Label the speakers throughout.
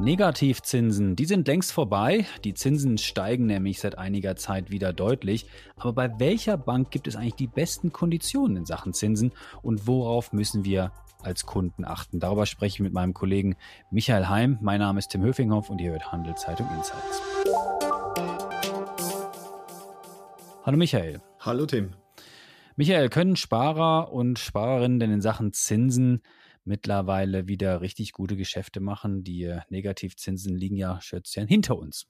Speaker 1: Negativzinsen, die sind längst vorbei. Die Zinsen steigen nämlich seit einiger Zeit wieder deutlich. Aber bei welcher Bank gibt es eigentlich die besten Konditionen in Sachen Zinsen und worauf müssen wir als Kunden achten? Darüber spreche ich mit meinem Kollegen Michael Heim. Mein Name ist Tim Höfinghoff und ihr hört Handelszeitung Insights. Hallo Michael.
Speaker 2: Hallo Tim.
Speaker 1: Michael, können Sparer und Sparerinnen denn in Sachen Zinsen mittlerweile wieder richtig gute Geschäfte machen. Die äh, Negativzinsen liegen ja Schätzchen hinter uns.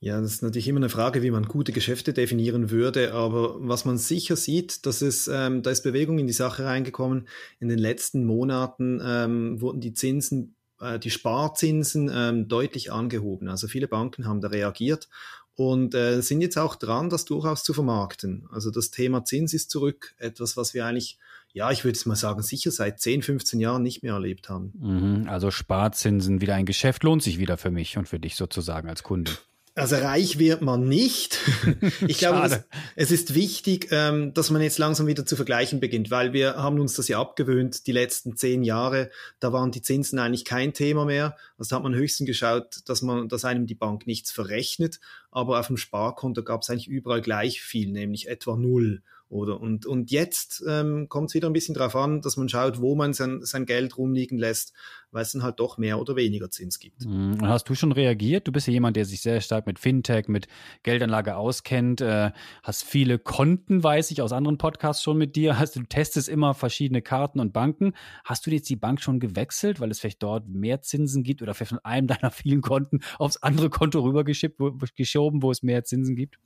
Speaker 2: Ja, das ist natürlich immer eine Frage, wie man gute Geschäfte definieren würde. Aber was man sicher sieht, dass es, ähm, da ist Bewegung in die Sache reingekommen. In den letzten Monaten ähm, wurden die Zinsen, äh, die Sparzinsen ähm, deutlich angehoben. Also viele Banken haben da reagiert und äh, sind jetzt auch dran, das durchaus zu vermarkten. Also das Thema Zins ist zurück, etwas, was wir eigentlich ja, ich würde es mal sagen, sicher seit 10, 15 Jahren nicht mehr erlebt haben.
Speaker 1: Mhm, also Sparzinsen wieder ein Geschäft lohnt sich wieder für mich und für dich sozusagen als Kunde.
Speaker 2: Also reich wird man nicht. Ich glaube, es, es, ist wichtig, ähm, dass man jetzt langsam wieder zu vergleichen beginnt, weil wir haben uns das ja abgewöhnt, die letzten zehn Jahre, da waren die Zinsen eigentlich kein Thema mehr. Also da hat man höchstens geschaut, dass man, dass einem die Bank nichts verrechnet, aber auf dem Sparkonto gab es eigentlich überall gleich viel, nämlich etwa null. Oder und, und jetzt ähm, kommt es wieder ein bisschen darauf an, dass man schaut, wo man sein, sein Geld rumliegen lässt, weil es dann halt doch mehr oder weniger Zins gibt.
Speaker 1: Mhm. Hast du schon reagiert? Du bist ja jemand, der sich sehr stark mit Fintech, mit Geldanlage auskennt, äh, hast viele Konten, weiß ich, aus anderen Podcasts schon mit dir. Hast, du testest immer verschiedene Karten und Banken. Hast du jetzt die Bank schon gewechselt, weil es vielleicht dort mehr Zinsen gibt oder vielleicht von einem deiner vielen Konten aufs andere Konto rübergeschoben, wo es mehr Zinsen gibt?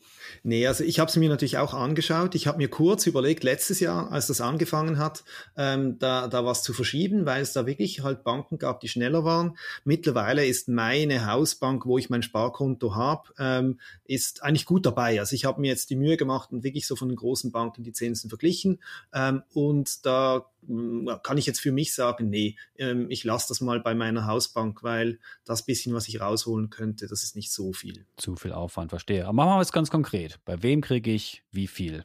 Speaker 2: Nee, also ich habe es mir natürlich auch angeschaut. Ich habe mir kurz überlegt, letztes Jahr, als das angefangen hat, ähm, da, da was zu verschieben, weil es da wirklich halt Banken gab, die schneller waren. Mittlerweile ist meine Hausbank, wo ich mein Sparkonto habe, ähm, ist eigentlich gut dabei. Also ich habe mir jetzt die Mühe gemacht und wirklich so von den großen Banken die Zinsen verglichen. Ähm, und da kann ich jetzt für mich sagen, nee, ähm, ich lasse das mal bei meiner Hausbank, weil das bisschen, was ich rausholen könnte, das ist nicht so viel.
Speaker 1: Zu viel Aufwand, verstehe. Aber machen wir es ganz konkret. Bei wem kriege ich wie viel?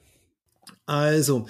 Speaker 2: Also,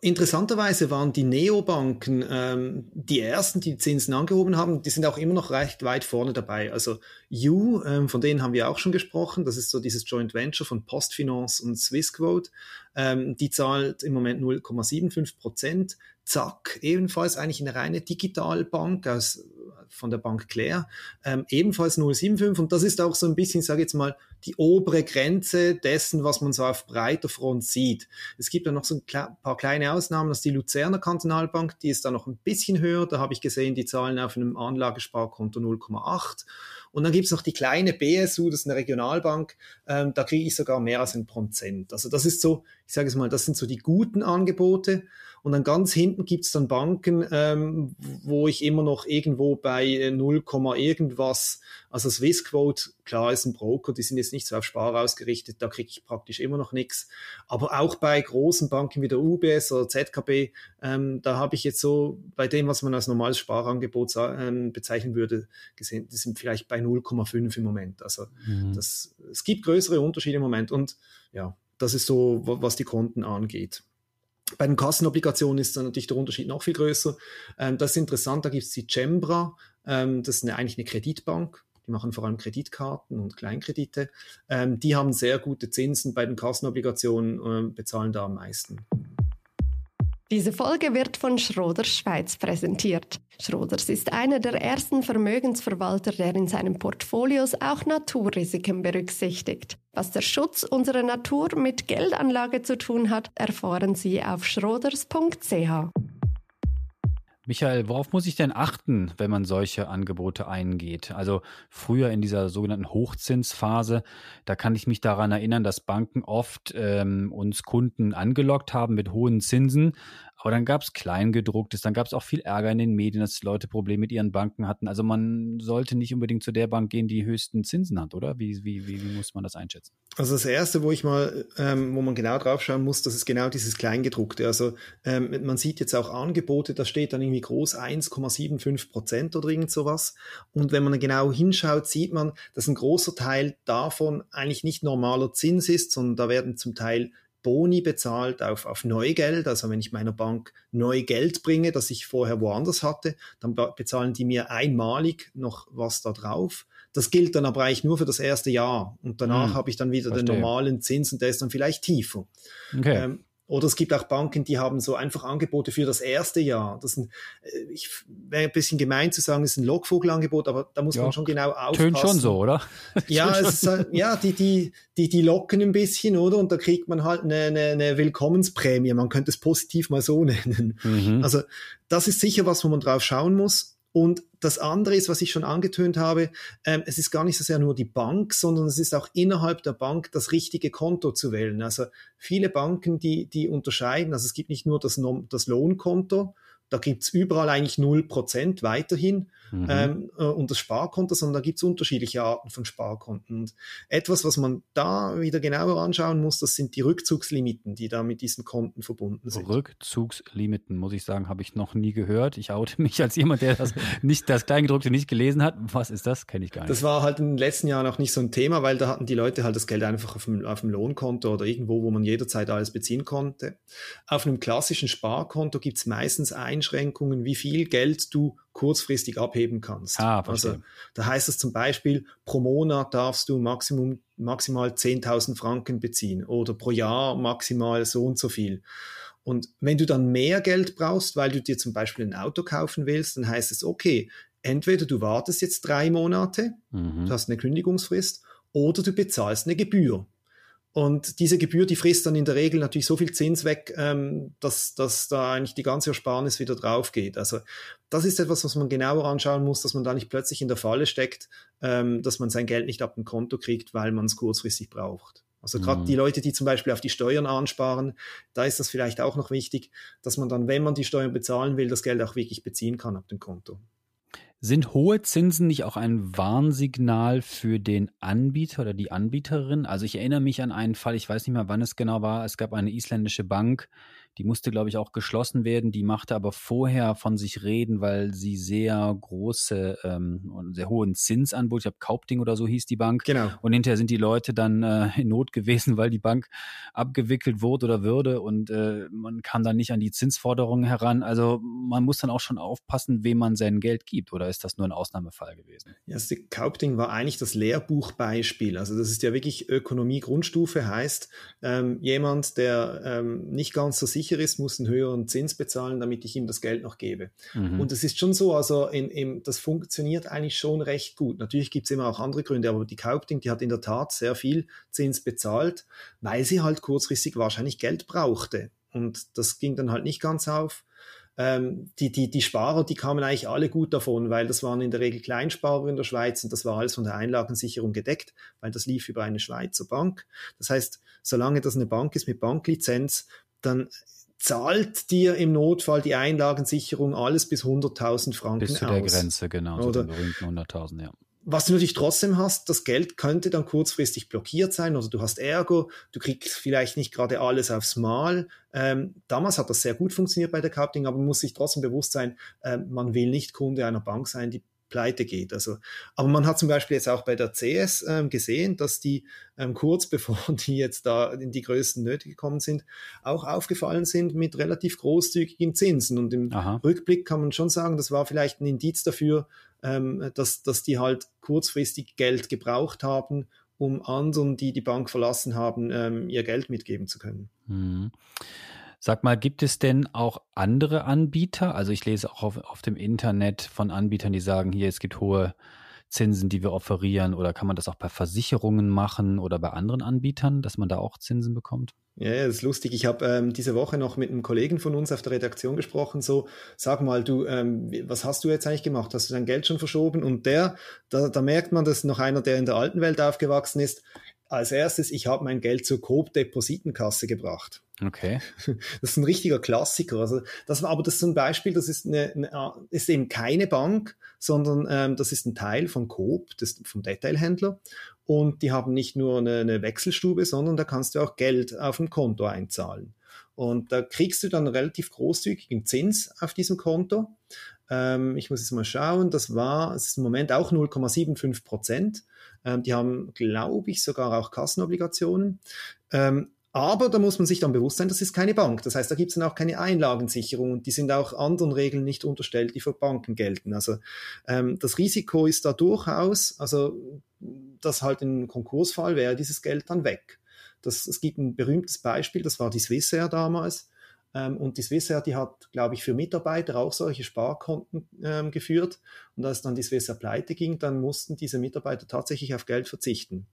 Speaker 2: interessanterweise waren die Neobanken ähm, die ersten, die Zinsen angehoben haben. Die sind auch immer noch recht weit vorne dabei. Also, U, ähm, von denen haben wir auch schon gesprochen. Das ist so dieses Joint Venture von Postfinance und Swissquote. Ähm, die zahlt im Moment 0,75 Prozent. Zack, ebenfalls eigentlich eine reine Digitalbank aus von der Bank Claire, ähm, ebenfalls 0,75 und das ist auch so ein bisschen, ich sage jetzt mal, die obere Grenze dessen, was man so auf breiter Front sieht. Es gibt da noch so ein paar kleine Ausnahmen, das ist die Luzerner Kantonalbank, die ist da noch ein bisschen höher, da habe ich gesehen, die zahlen auf einem Anlagesparkonto 0,8 und dann gibt es noch die kleine BSU, das ist eine Regionalbank, ähm, da kriege ich sogar mehr als ein Prozent. Also das ist so, ich sage es mal, das sind so die guten Angebote und dann ganz hinten gibt's dann Banken, ähm, wo ich immer noch irgendwo bei 0, irgendwas, also Swissquote, klar ist ein Broker, die sind jetzt nicht so auf Spar ausgerichtet, da kriege ich praktisch immer noch nichts. Aber auch bei großen Banken wie der UBS oder ZKB, ähm, da habe ich jetzt so bei dem, was man als normales Sparangebot ähm, bezeichnen würde, gesehen, die sind vielleicht bei 0,5 im Moment. Also mhm. das, es gibt größere Unterschiede im Moment und ja, das ist so, was die Konten angeht. Bei den Kassenobligationen ist dann natürlich der Unterschied noch viel größer. Ähm, das ist interessant, da gibt es die Cembra, ähm, das ist eine, eigentlich eine Kreditbank, die machen vor allem Kreditkarten und Kleinkredite. Ähm, die haben sehr gute Zinsen bei den Kassenobligationen, äh, bezahlen da am meisten.
Speaker 3: Diese Folge wird von Schroders Schweiz präsentiert. Schroders ist einer der ersten Vermögensverwalter, der in seinen Portfolios auch Naturrisiken berücksichtigt. Was der Schutz unserer Natur mit Geldanlage zu tun hat, erfahren Sie auf schroders.ch.
Speaker 1: Michael, worauf muss ich denn achten, wenn man solche Angebote eingeht? Also früher in dieser sogenannten Hochzinsphase, da kann ich mich daran erinnern, dass Banken oft ähm, uns Kunden angelockt haben mit hohen Zinsen, aber dann gab es Kleingedrucktes, dann gab es auch viel Ärger in den Medien, dass Leute Probleme mit ihren Banken hatten. Also man sollte nicht unbedingt zu der Bank gehen, die höchsten Zinsen hat, oder? Wie, wie, wie, wie muss man das einschätzen?
Speaker 2: Also das Erste, wo ich mal, ähm, wo man genau drauf schauen muss, das ist genau dieses Kleingedruckte. Also ähm, man sieht jetzt auch Angebote, da steht dann irgendwie groß 1,75 Prozent oder irgend sowas. Und wenn man genau hinschaut, sieht man, dass ein großer Teil davon eigentlich nicht normaler Zins ist, sondern da werden zum Teil Boni bezahlt auf, auf Neugeld. Also wenn ich meiner Bank neu Geld bringe, das ich vorher woanders hatte, dann bezahlen die mir einmalig noch was da drauf. Das gilt dann aber eigentlich nur für das erste Jahr. Und danach hm, habe ich dann wieder verstehe. den normalen Zins und der ist dann vielleicht tiefer. Okay. Ähm, oder es gibt auch Banken, die haben so einfach Angebote für das erste Jahr. Das ein, äh, ich wäre ein bisschen gemein zu sagen, es ist ein Lockvogelangebot, aber da muss ja, man schon genau aufpassen. Tönt
Speaker 1: schon so, oder?
Speaker 2: ja, ist, halt, ja, die, die, die, die locken ein bisschen, oder? Und da kriegt man halt eine, eine, eine Willkommensprämie. Man könnte es positiv mal so nennen. Mhm. Also das ist sicher was, wo man drauf schauen muss. Und das andere ist, was ich schon angetönt habe, ähm, es ist gar nicht so sehr nur die Bank, sondern es ist auch innerhalb der Bank das richtige Konto zu wählen. Also viele Banken, die, die unterscheiden, also es gibt nicht nur das, das Lohnkonto, da gibt's überall eigentlich null Prozent weiterhin mhm. ähm, äh, und das Sparkonto, sondern da gibt's unterschiedliche Arten von Sparkonten. Und etwas, was man da wieder genauer anschauen muss, das sind die Rückzugslimiten, die da mit diesen Konten verbunden sind.
Speaker 1: Rückzugslimiten, muss ich sagen, habe ich noch nie gehört. Ich oute mich als jemand, der das nicht das Kleingedruckte nicht gelesen hat. Was ist das? Kenne ich gar nicht.
Speaker 2: Das war halt in den letzten Jahren auch nicht so ein Thema, weil da hatten die Leute halt das Geld einfach auf dem, auf dem Lohnkonto oder irgendwo, wo man jederzeit alles beziehen konnte. Auf einem klassischen Sparkonto gibt's meistens ein Einschränkungen, wie viel Geld du kurzfristig abheben kannst. Ah, also da heißt es zum Beispiel, pro Monat darfst du Maximum, maximal 10.000 Franken beziehen oder pro Jahr maximal so und so viel. Und wenn du dann mehr Geld brauchst, weil du dir zum Beispiel ein Auto kaufen willst, dann heißt es, okay, entweder du wartest jetzt drei Monate, mhm. du hast eine Kündigungsfrist, oder du bezahlst eine Gebühr. Und diese Gebühr, die frisst dann in der Regel natürlich so viel Zins weg, ähm, dass, dass da eigentlich die ganze Ersparnis wieder drauf geht. Also das ist etwas, was man genauer anschauen muss, dass man da nicht plötzlich in der Falle steckt, ähm, dass man sein Geld nicht ab dem Konto kriegt, weil man es kurzfristig braucht. Also gerade mhm. die Leute, die zum Beispiel auf die Steuern ansparen, da ist das vielleicht auch noch wichtig, dass man dann, wenn man die Steuern bezahlen will, das Geld auch wirklich beziehen kann ab dem Konto.
Speaker 1: Sind hohe Zinsen nicht auch ein Warnsignal für den Anbieter oder die Anbieterin? Also ich erinnere mich an einen Fall, ich weiß nicht mehr, wann es genau war. Es gab eine isländische Bank, die musste, glaube ich, auch geschlossen werden. Die machte aber vorher von sich reden, weil sie sehr große ähm, und sehr hohen Zinsanbot, ich glaube Kaupding oder so hieß die Bank.
Speaker 2: Genau.
Speaker 1: Und hinterher sind die Leute dann äh, in Not gewesen, weil die Bank abgewickelt wurde oder würde und äh, man kam dann nicht an die Zinsforderungen heran. Also man muss dann auch schon aufpassen, wem man sein Geld gibt. Oder ist das nur ein Ausnahmefall gewesen?
Speaker 2: Ja, also Kaupding war eigentlich das Lehrbuchbeispiel. Also das ist ja wirklich Ökonomie Grundstufe, heißt ähm, jemand, der ähm, nicht ganz so sicher sicher ist, muss einen höheren Zins bezahlen, damit ich ihm das Geld noch gebe. Mhm. Und es ist schon so, also in, in, das funktioniert eigentlich schon recht gut. Natürlich gibt es immer auch andere Gründe, aber die Kaupting, die hat in der Tat sehr viel Zins bezahlt, weil sie halt kurzfristig wahrscheinlich Geld brauchte. Und das ging dann halt nicht ganz auf. Ähm, die, die, die Sparer, die kamen eigentlich alle gut davon, weil das waren in der Regel Kleinsparer in der Schweiz und das war alles von der Einlagensicherung gedeckt, weil das lief über eine Schweizer Bank. Das heißt, solange das eine Bank ist mit Banklizenz, dann zahlt dir im Notfall die Einlagensicherung alles bis 100.000 Franken
Speaker 1: Bis zu
Speaker 2: aus.
Speaker 1: der Grenze, genau. Oder so 100.000, ja.
Speaker 2: Was du natürlich trotzdem hast, das Geld könnte dann kurzfristig blockiert sein oder du hast Ärger, du kriegst vielleicht nicht gerade alles aufs Mal. Ähm, damals hat das sehr gut funktioniert bei der Coupling, aber man muss sich trotzdem bewusst sein, äh, man will nicht Kunde einer Bank sein, die pleite geht. Also, aber man hat zum Beispiel jetzt auch bei der CS ähm, gesehen, dass die ähm, kurz bevor die jetzt da in die größten Nöte gekommen sind, auch aufgefallen sind mit relativ großzügigen Zinsen. Und im Aha. Rückblick kann man schon sagen, das war vielleicht ein Indiz dafür, ähm, dass, dass die halt kurzfristig Geld gebraucht haben, um anderen, die die Bank verlassen haben, ähm, ihr Geld mitgeben zu können.
Speaker 1: Mhm. Sag mal, gibt es denn auch andere Anbieter? Also ich lese auch auf, auf dem Internet von Anbietern, die sagen, hier, es gibt hohe Zinsen, die wir offerieren, oder kann man das auch bei Versicherungen machen oder bei anderen Anbietern, dass man da auch Zinsen bekommt?
Speaker 2: Ja, das ist lustig. Ich habe ähm, diese Woche noch mit einem Kollegen von uns auf der Redaktion gesprochen. So, sag mal, du, ähm, was hast du jetzt eigentlich gemacht? Hast du dein Geld schon verschoben? Und der, da, da merkt man, dass noch einer, der in der alten Welt aufgewachsen ist. Als erstes, ich habe mein Geld zur Coop-Depositenkasse gebracht.
Speaker 1: Okay.
Speaker 2: Das ist ein richtiger Klassiker. Also das aber das ist ein Beispiel, das ist, eine, eine ist eben keine Bank, sondern ähm, das ist ein Teil von Coop, das, vom Detailhändler. Und die haben nicht nur eine, eine Wechselstube, sondern da kannst du auch Geld auf dem Konto einzahlen. Und da kriegst du dann relativ großzügigen Zins auf diesem Konto. Ähm, ich muss jetzt mal schauen, das war, es ist im Moment auch 0,75 Prozent. Ähm, die haben, glaube ich, sogar auch Kassenobligationen. Ähm, Aber da muss man sich dann bewusst sein, das ist keine Bank. Das heißt, da gibt es dann auch keine Einlagensicherung und die sind auch anderen Regeln nicht unterstellt, die für Banken gelten. Also ähm, das Risiko ist da durchaus, also dass halt in Konkursfall wäre dieses Geld dann weg. Das, es gibt ein berühmtes Beispiel, das war die Swissair damals. Ähm, und die Swissair, die hat, glaube ich, für Mitarbeiter auch solche Sparkonten ähm, geführt. Und als dann die Swissair pleite ging, dann mussten diese Mitarbeiter tatsächlich auf Geld verzichten.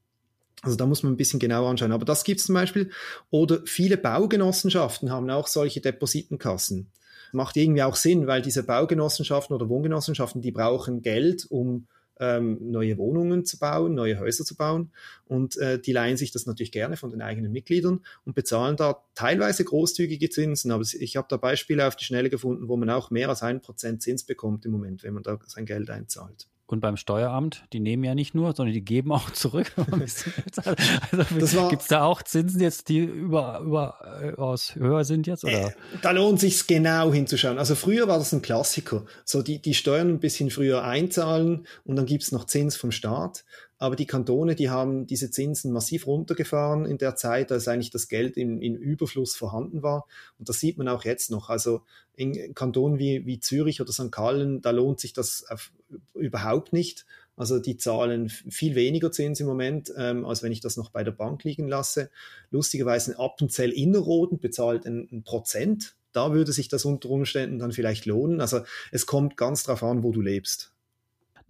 Speaker 2: Also da muss man ein bisschen genauer anschauen. Aber das gibt es zum Beispiel. Oder viele Baugenossenschaften haben auch solche Depositenkassen. Macht irgendwie auch Sinn, weil diese Baugenossenschaften oder Wohngenossenschaften, die brauchen Geld, um ähm, neue Wohnungen zu bauen, neue Häuser zu bauen. Und äh, die leihen sich das natürlich gerne von den eigenen Mitgliedern und bezahlen da teilweise großzügige Zinsen. Aber ich habe da Beispiele auf die Schnelle gefunden, wo man auch mehr als ein Prozent Zins bekommt im Moment, wenn man da sein Geld einzahlt.
Speaker 1: Und beim Steueramt, die nehmen ja nicht nur, sondern die geben auch zurück. also gibt es da auch Zinsen jetzt, die über, überaus höher sind jetzt? Oder? Äh,
Speaker 2: da lohnt sich genau hinzuschauen. Also früher war das ein Klassiker. So die, die Steuern ein bisschen früher einzahlen und dann gibt es noch Zins vom Staat. Aber die Kantone, die haben diese Zinsen massiv runtergefahren in der Zeit, als eigentlich das Geld in, in Überfluss vorhanden war. Und das sieht man auch jetzt noch. Also in Kantonen wie, wie Zürich oder St. Gallen, da lohnt sich das auf, überhaupt nicht. Also die zahlen viel weniger Zins im Moment, ähm, als wenn ich das noch bei der Bank liegen lasse. Lustigerweise Appenzell Innerrhoden bezahlt ein, ein Prozent. Da würde sich das unter Umständen dann vielleicht lohnen. Also es kommt ganz drauf an, wo du lebst.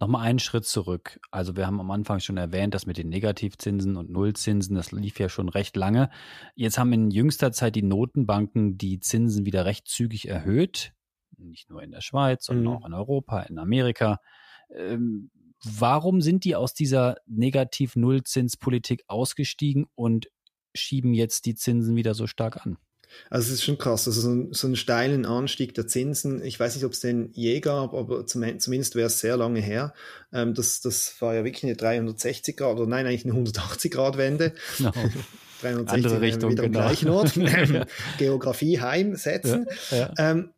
Speaker 1: Nochmal einen Schritt zurück. Also wir haben am Anfang schon erwähnt, dass mit den Negativzinsen und Nullzinsen, das lief ja schon recht lange. Jetzt haben in jüngster Zeit die Notenbanken die Zinsen wieder recht zügig erhöht. Nicht nur in der Schweiz, sondern mhm. auch in Europa, in Amerika. Ähm, warum sind die aus dieser Negativ-Nullzinspolitik ausgestiegen und schieben jetzt die Zinsen wieder so stark an?
Speaker 2: Also es ist schon krass, also so, ein, so einen steilen Anstieg der Zinsen, ich weiß nicht, ob es den je gab, aber zum, zumindest wäre es sehr lange her. Ähm, das, das war ja wirklich eine 360 Grad, oder nein, eigentlich eine 180 Grad Wende. No. 360 Andere Richtung, wieder genau. am gleichen Ort. Geografie heimsetzen. Ja, ja. Ähm,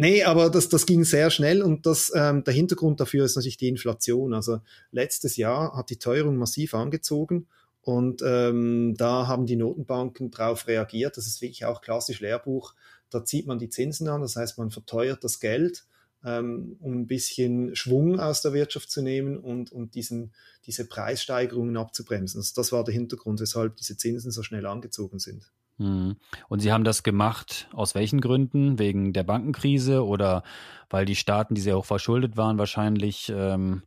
Speaker 2: Nee, aber das, das ging sehr schnell und das, ähm, der Hintergrund dafür ist natürlich die Inflation. Also letztes Jahr hat die Teuerung massiv angezogen und ähm, da haben die Notenbanken darauf reagiert. Das ist wirklich auch klassisch Lehrbuch. Da zieht man die Zinsen an, das heißt, man verteuert das Geld, ähm, um ein bisschen Schwung aus der Wirtschaft zu nehmen und, und diesen, diese Preissteigerungen abzubremsen. Also das war der Hintergrund, weshalb diese Zinsen so schnell angezogen sind.
Speaker 1: Mhm. Und Sie haben das gemacht aus welchen Gründen? Wegen der Bankenkrise oder weil die Staaten, die sehr hoch verschuldet waren, wahrscheinlich ähm,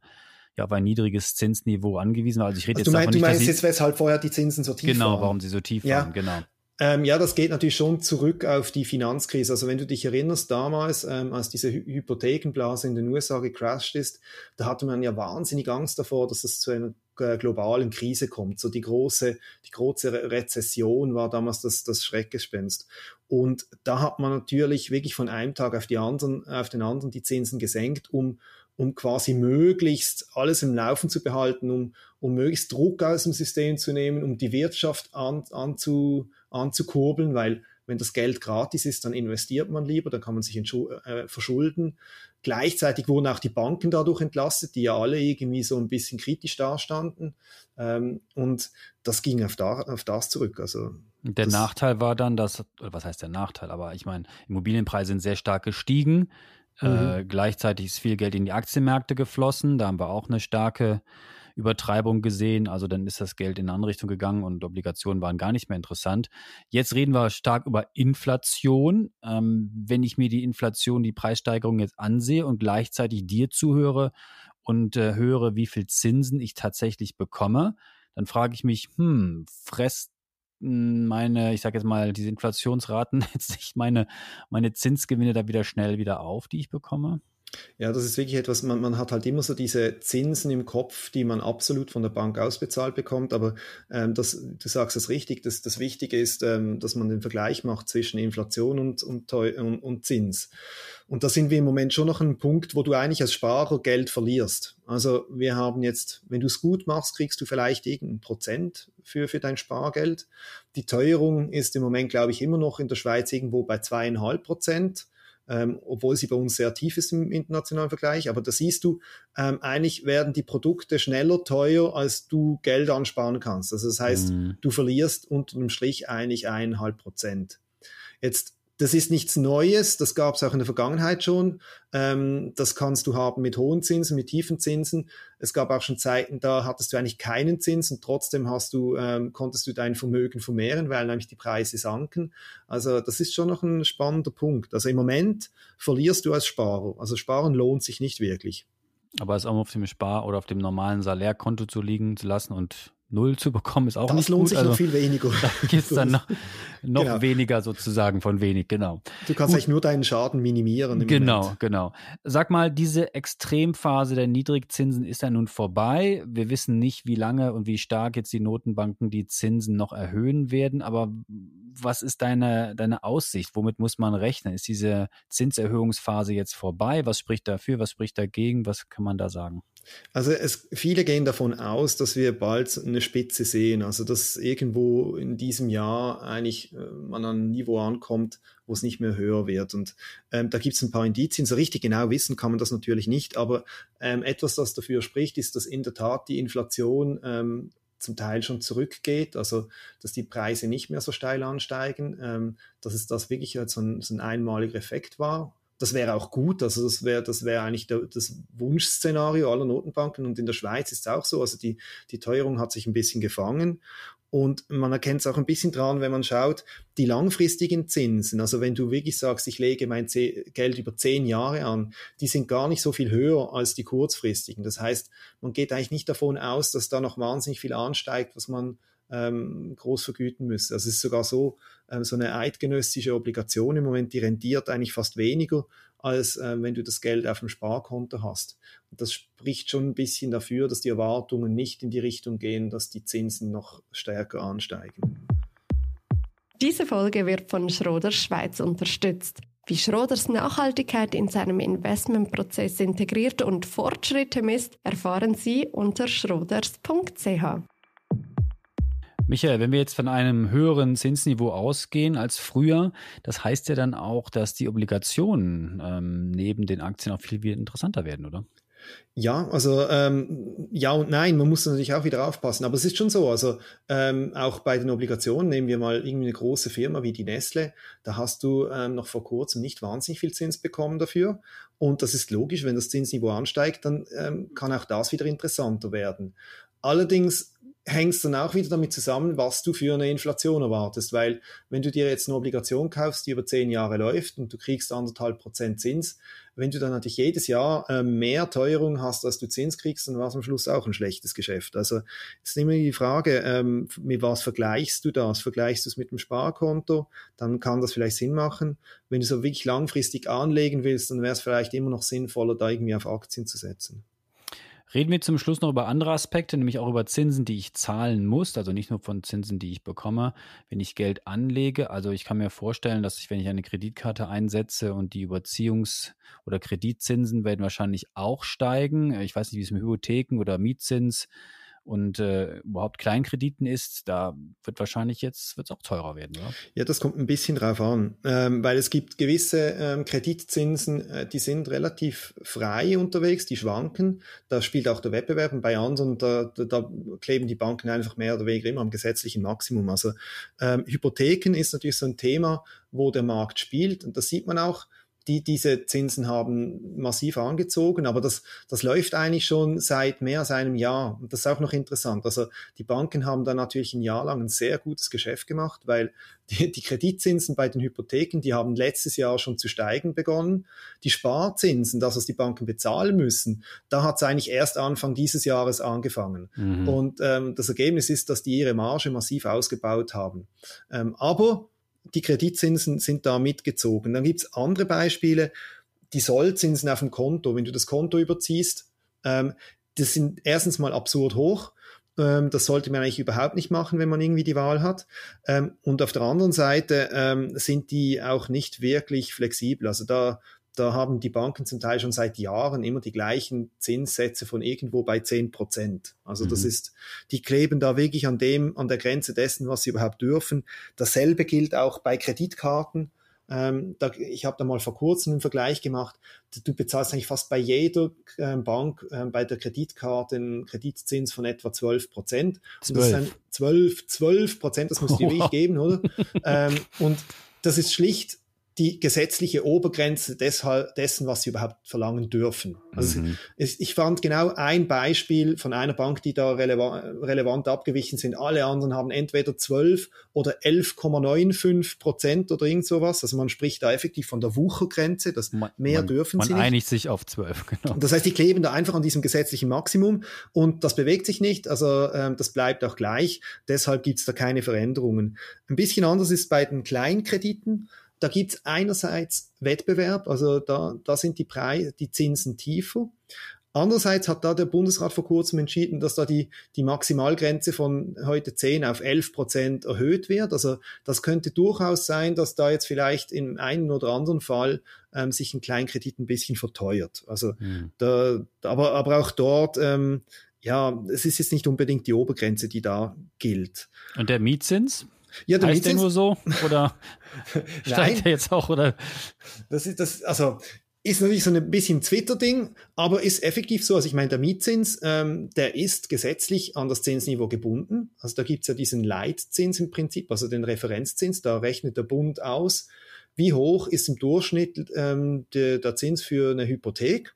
Speaker 1: ja, auf ein niedriges Zinsniveau angewiesen. Also ich rede also
Speaker 2: jetzt du, mein,
Speaker 1: nicht,
Speaker 2: du meinst jetzt, weshalb vorher die Zinsen so tief
Speaker 1: genau,
Speaker 2: waren?
Speaker 1: Genau, warum sie so tief
Speaker 2: ja.
Speaker 1: waren, genau.
Speaker 2: Ähm, ja, das geht natürlich schon zurück auf die Finanzkrise. Also wenn du dich erinnerst, damals, ähm, als diese Hy Hypothekenblase in den USA gecrashed ist, da hatte man ja wahnsinnig Angst davor, dass es zu einer äh, globalen Krise kommt. So die große, die große Rezession war damals das, das Schreckgespenst. Und da hat man natürlich wirklich von einem Tag auf, die anderen, auf den anderen die Zinsen gesenkt, um um quasi möglichst alles im Laufen zu behalten, um, um möglichst Druck aus dem System zu nehmen, um die Wirtschaft an, anzu, anzukurbeln, weil wenn das Geld gratis ist, dann investiert man lieber, dann kann man sich äh, verschulden. Gleichzeitig wurden auch die Banken dadurch entlastet, die ja alle irgendwie so ein bisschen kritisch dastanden. Ähm, und das ging auf, da, auf das zurück. Also
Speaker 1: der Nachteil war dann, dass, oder was heißt der Nachteil, aber ich meine, Immobilienpreise sind sehr stark gestiegen. Mhm. Äh, gleichzeitig ist viel Geld in die Aktienmärkte geflossen. Da haben wir auch eine starke Übertreibung gesehen. Also dann ist das Geld in eine andere Richtung gegangen und Obligationen waren gar nicht mehr interessant. Jetzt reden wir stark über Inflation. Ähm, wenn ich mir die Inflation, die Preissteigerung jetzt ansehe und gleichzeitig dir zuhöre und äh, höre, wie viel Zinsen ich tatsächlich bekomme, dann frage ich mich, hm, fresst meine, ich sage jetzt mal, diese Inflationsraten jetzt nicht meine, meine Zinsgewinne da wieder schnell wieder auf, die ich bekomme?
Speaker 2: Ja, das ist wirklich etwas, man, man hat halt immer so diese Zinsen im Kopf, die man absolut von der Bank ausbezahlt bekommt, aber ähm, das, du sagst es richtig, das, das Wichtige ist, ähm, dass man den Vergleich macht zwischen Inflation und, und, und, und Zins. Und da sind wir im Moment schon noch ein Punkt, wo du eigentlich als Sparer Geld verlierst. Also wir haben jetzt, wenn du es gut machst, kriegst du vielleicht irgendein Prozent für, für dein Spargeld. Die Teuerung ist im Moment, glaube ich, immer noch in der Schweiz irgendwo bei zweieinhalb Prozent. Ähm, obwohl sie bei uns sehr tief ist im internationalen Vergleich. Aber da siehst du, ähm, eigentlich werden die Produkte schneller teuer, als du Geld ansparen kannst. Also das heißt, mhm. du verlierst unter dem Strich eigentlich eineinhalb Prozent. Jetzt das ist nichts Neues, das gab es auch in der Vergangenheit schon. Ähm, das kannst du haben mit hohen Zinsen, mit tiefen Zinsen. Es gab auch schon Zeiten, da hattest du eigentlich keinen Zins und trotzdem hast du, ähm, konntest du dein Vermögen vermehren, weil nämlich die Preise sanken. Also das ist schon noch ein spannender Punkt. Also im Moment verlierst du als Sparer. Also Sparen lohnt sich nicht wirklich.
Speaker 1: Aber es auch auf dem Spar- oder auf dem normalen Salärkonto zu liegen zu lassen und null zu bekommen, ist auch das nicht
Speaker 2: lohnt
Speaker 1: gut.
Speaker 2: sich also, noch viel weniger.
Speaker 1: Da gibt es dann noch, noch genau. weniger sozusagen von wenig, genau.
Speaker 2: Du kannst eigentlich nur deinen Schaden minimieren.
Speaker 1: genau,
Speaker 2: Moment.
Speaker 1: genau. Sag mal, diese Extremphase der Niedrigzinsen ist ja nun vorbei. Wir wissen nicht, wie lange und wie stark jetzt die Notenbanken die Zinsen noch erhöhen werden, aber was ist deine, deine Aussicht? Womit muss man rechnen? Ist diese Zinserhöhungsphase jetzt vorbei? Was spricht dafür? Was spricht dagegen? Was kann man da sagen?
Speaker 2: Also es, viele gehen davon aus, dass wir bald eine Spitze sehen, also dass irgendwo in diesem Jahr eigentlich äh, man an ein Niveau ankommt, wo es nicht mehr höher wird. Und ähm, da gibt es ein paar Indizien. So richtig genau wissen kann man das natürlich nicht, aber ähm, etwas, das dafür spricht, ist, dass in der Tat die Inflation ähm, zum Teil schon zurückgeht, also dass die Preise nicht mehr so steil ansteigen, ähm, dass es das wirklich so ein, so ein einmaliger Effekt war das wäre auch gut. Also das wäre das wäre eigentlich der, das Wunschszenario aller Notenbanken. Und in der Schweiz ist es auch so. Also die, die Teuerung hat sich ein bisschen gefangen. Und man erkennt es auch ein bisschen dran, wenn man schaut, die langfristigen Zinsen, also wenn du wirklich sagst, ich lege mein Geld über zehn Jahre an, die sind gar nicht so viel höher als die kurzfristigen. Das heißt, man geht eigentlich nicht davon aus, dass da noch wahnsinnig viel ansteigt, was man ähm, groß vergüten müsse. Also es ist sogar so, ähm, so eine eidgenössische Obligation im Moment, die rentiert eigentlich fast weniger, als äh, wenn du das Geld auf dem Sparkonto hast. Und das spricht schon ein bisschen dafür, dass die Erwartungen nicht in die Richtung gehen, dass die Zinsen noch stärker ansteigen.
Speaker 3: Diese Folge wird von Schroders Schweiz unterstützt. Wie Schroders Nachhaltigkeit in seinem Investmentprozess integriert und Fortschritte misst, erfahren Sie unter schroders.ch.
Speaker 1: Michael, wenn wir jetzt von einem höheren Zinsniveau ausgehen als früher, das heißt ja dann auch, dass die Obligationen ähm, neben den Aktien auch viel interessanter werden, oder?
Speaker 2: Ja, also ähm, ja und nein, man muss natürlich auch wieder aufpassen, aber es ist schon so, also ähm, auch bei den Obligationen nehmen wir mal irgendwie eine große Firma wie die Nestle, da hast du ähm, noch vor kurzem nicht wahnsinnig viel Zins bekommen dafür und das ist logisch, wenn das Zinsniveau ansteigt, dann ähm, kann auch das wieder interessanter werden. Allerdings hängt es dann auch wieder damit zusammen, was du für eine Inflation erwartest. Weil wenn du dir jetzt eine Obligation kaufst, die über zehn Jahre läuft und du kriegst anderthalb Prozent Zins, wenn du dann natürlich jedes Jahr äh, mehr Teuerung hast, als du Zins kriegst, dann war es am Schluss auch ein schlechtes Geschäft. Also ist immer die Frage, ähm, mit was vergleichst du das? Vergleichst du es mit dem Sparkonto? Dann kann das vielleicht Sinn machen. Wenn du so wirklich langfristig anlegen willst, dann wäre es vielleicht immer noch sinnvoller, da irgendwie auf Aktien zu setzen.
Speaker 1: Reden wir zum Schluss noch über andere Aspekte, nämlich auch über Zinsen, die ich zahlen muss, also nicht nur von Zinsen, die ich bekomme, wenn ich Geld anlege. Also ich kann mir vorstellen, dass ich, wenn ich eine Kreditkarte einsetze und die Überziehungs- oder Kreditzinsen werden wahrscheinlich auch steigen. Ich weiß nicht, wie es mit Hypotheken oder Mietzins und äh, überhaupt Kleinkrediten ist, da wird wahrscheinlich jetzt wird's auch teurer werden, oder?
Speaker 2: Ja, das kommt ein bisschen drauf an, ähm, weil es gibt gewisse ähm, Kreditzinsen, äh, die sind relativ frei unterwegs, die schwanken. Da spielt auch der Wettbewerb und bei anderen, da, da, da kleben die Banken einfach mehr oder weniger immer am gesetzlichen Maximum. Also ähm, Hypotheken ist natürlich so ein Thema, wo der Markt spielt und das sieht man auch die, diese Zinsen haben massiv angezogen, aber das, das läuft eigentlich schon seit mehr als einem Jahr. Und das ist auch noch interessant. Also die Banken haben da natürlich ein Jahr lang ein sehr gutes Geschäft gemacht, weil die, die Kreditzinsen bei den Hypotheken, die haben letztes Jahr schon zu steigen begonnen. Die Sparzinsen, das, was die Banken bezahlen müssen, da hat es eigentlich erst Anfang dieses Jahres angefangen. Mhm. Und ähm, das Ergebnis ist, dass die ihre Marge massiv ausgebaut haben. Ähm, aber die Kreditzinsen sind da mitgezogen. Dann gibt es andere Beispiele, die Sollzinsen auf dem Konto, wenn du das Konto überziehst, ähm, das sind erstens mal absurd hoch. Ähm, das sollte man eigentlich überhaupt nicht machen, wenn man irgendwie die Wahl hat. Ähm, und auf der anderen Seite ähm, sind die auch nicht wirklich flexibel. Also da da haben die Banken zum Teil schon seit Jahren immer die gleichen Zinssätze von irgendwo bei 10 Prozent. Also mhm. das ist, die kleben da wirklich an dem, an der Grenze dessen, was sie überhaupt dürfen. Dasselbe gilt auch bei Kreditkarten. Ähm, da, ich habe da mal vor kurzem einen Vergleich gemacht. Du bezahlst eigentlich fast bei jeder äh, Bank äh, bei der Kreditkarte einen Kreditzins von etwa 12 Prozent. 12. 12, 12 Prozent, das muss dir wirklich geben, oder? ähm, und das ist schlicht die gesetzliche Obergrenze deshalb, dessen, was sie überhaupt verlangen dürfen. Also mhm. es, ich fand genau ein Beispiel von einer Bank, die da relevant, relevant abgewichen sind. Alle anderen haben entweder 12 oder 11,95 Prozent oder irgend sowas. Also man spricht da effektiv von der Wuchergrenze, das man, mehr
Speaker 1: man,
Speaker 2: dürfen
Speaker 1: man
Speaker 2: sie
Speaker 1: nicht. Man einigt sich auf 12, genau.
Speaker 2: Das heißt, die kleben da einfach an diesem gesetzlichen Maximum und das bewegt sich nicht, also ähm, das bleibt auch gleich. Deshalb gibt es da keine Veränderungen. Ein bisschen anders ist bei den Kleinkrediten. Da gibt es einerseits Wettbewerb, also da, da sind die Preise, die Zinsen tiefer. Andererseits hat da der Bundesrat vor kurzem entschieden, dass da die, die Maximalgrenze von heute 10 auf 11 Prozent erhöht wird. Also das könnte durchaus sein, dass da jetzt vielleicht in einem oder anderen Fall ähm, sich ein Kleinkredit ein bisschen verteuert. Also mhm. da, aber, aber auch dort, ähm, ja, es ist jetzt nicht unbedingt die Obergrenze, die da gilt.
Speaker 1: Und der Mietzins?
Speaker 2: Ja, der
Speaker 1: heißt der nur so oder steigt er jetzt auch oder?
Speaker 2: Das ist das, also ist natürlich so ein bisschen Twitter-Ding, aber ist effektiv so. Also ich meine, der Mietzins, ähm, der ist gesetzlich an das Zinsniveau gebunden. Also da gibt's ja diesen Leitzins im Prinzip, also den Referenzzins. Da rechnet der Bund aus, wie hoch ist im Durchschnitt ähm, der, der Zins für eine Hypothek.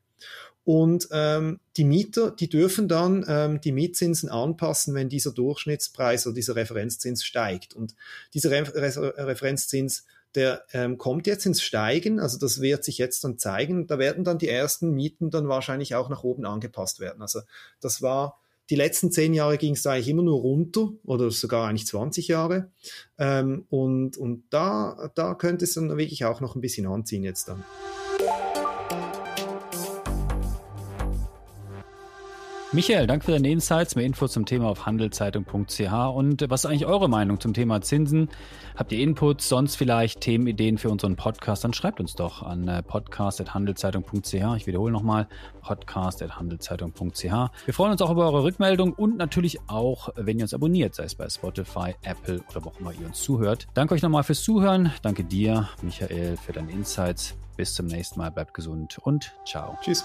Speaker 2: Und ähm, die Mieter, die dürfen dann ähm, die Mietzinsen anpassen, wenn dieser Durchschnittspreis oder dieser Referenzzins steigt. Und dieser Re Re Referenzzins, der ähm, kommt jetzt ins Steigen, also das wird sich jetzt dann zeigen. Da werden dann die ersten Mieten dann wahrscheinlich auch nach oben angepasst werden. Also das war die letzten zehn Jahre ging es eigentlich immer nur runter oder sogar eigentlich 20 Jahre. Ähm, und und da, da könnte es dann wirklich auch noch ein bisschen anziehen jetzt dann.
Speaker 1: Michael, danke für deine Insights. Mehr Infos zum Thema auf handelszeitung.ch. Und was ist eigentlich eure Meinung zum Thema Zinsen? Habt ihr Inputs, sonst vielleicht Themenideen für unseren Podcast? Dann schreibt uns doch an äh, podcast.handelszeitung.ch. Ich wiederhole nochmal, podcast.handelszeitung.ch. Wir freuen uns auch über eure Rückmeldung und natürlich auch, wenn ihr uns abonniert, sei es bei Spotify, Apple oder wo auch immer ihr uns zuhört. Danke euch nochmal fürs Zuhören. Danke dir, Michael, für deine Insights. Bis zum nächsten Mal. Bleibt gesund und ciao.
Speaker 2: Tschüss.